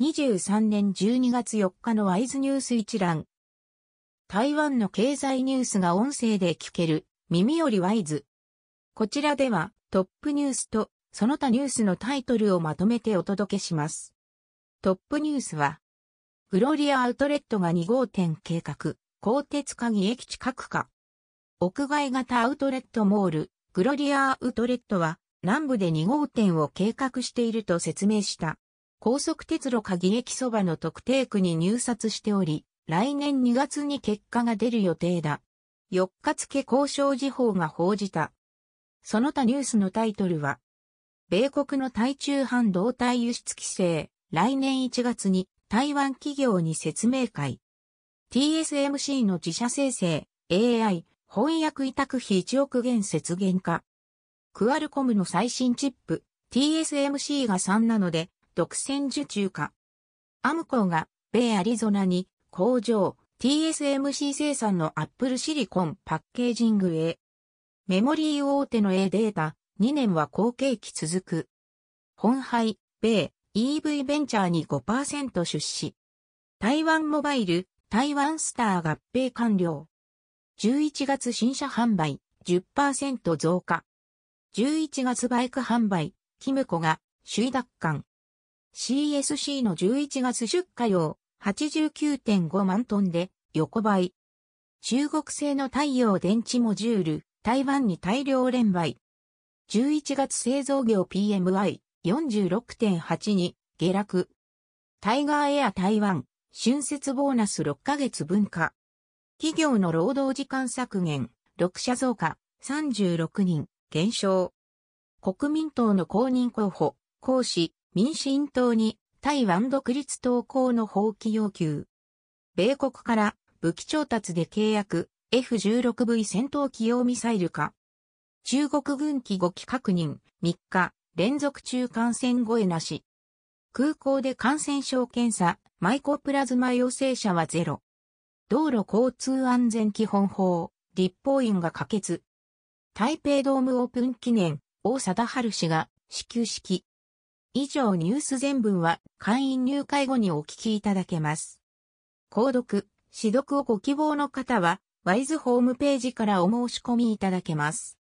2023年12月4日のワイズニュース一覧。台湾の経済ニュースが音声で聞ける耳よりワイズ。こちらではトップニュースとその他ニュースのタイトルをまとめてお届けします。トップニュースは、グロリアアウトレットが2号店計画、鋼鉄鍵駅近くか。屋外型アウトレットモール、グロリアアウトレットは南部で2号店を計画していると説明した。高速鉄路鍵駅そばの特定区に入札しており、来年2月に結果が出る予定だ。4日付交渉時報が報じた。その他ニュースのタイトルは、米国の対中半導体輸出規制、来年1月に台湾企業に説明会。TSMC の自社生成、AI、翻訳委託費1億元節減化。クアルコムの最新チップ、TSMC が3なので、独占受注化。アムコが、米アリゾナに、工場、TSMC 生産のアップルシリコンパッケージングへ。メモリー大手の A データ、2年は後継期続く。本杯、米、EV ベンチャーに5%出資。台湾モバイル、台湾スター合併完了。11月新車販売10%増加。11月バイク販売、キムコが首位奪還。CSC の11月出荷量89.5万トンで横ばい。中国製の太陽電池モジュール、台湾に大量連売。11月製造業 PMI46.8 に下落。タイガーエア台湾、春節ボーナス6ヶ月分化。企業の労働時間削減、6社増加、36人、減少。国民党の公認候補、講師、民進党に台湾独立投稿の放棄要求。米国から武器調達で契約 F16V 戦闘機用ミサイル化。中国軍機5機確認3日連続中感染超えなし。空港で感染症検査マイコプラズマ陽性者はゼロ。道路交通安全基本法立法院が可決。台北ドームオープン記念大貞治氏が始球式。以上ニュース全文は会員入会後にお聞きいただけます。購読、指読をご希望の方は、ワイズホームページからお申し込みいただけます。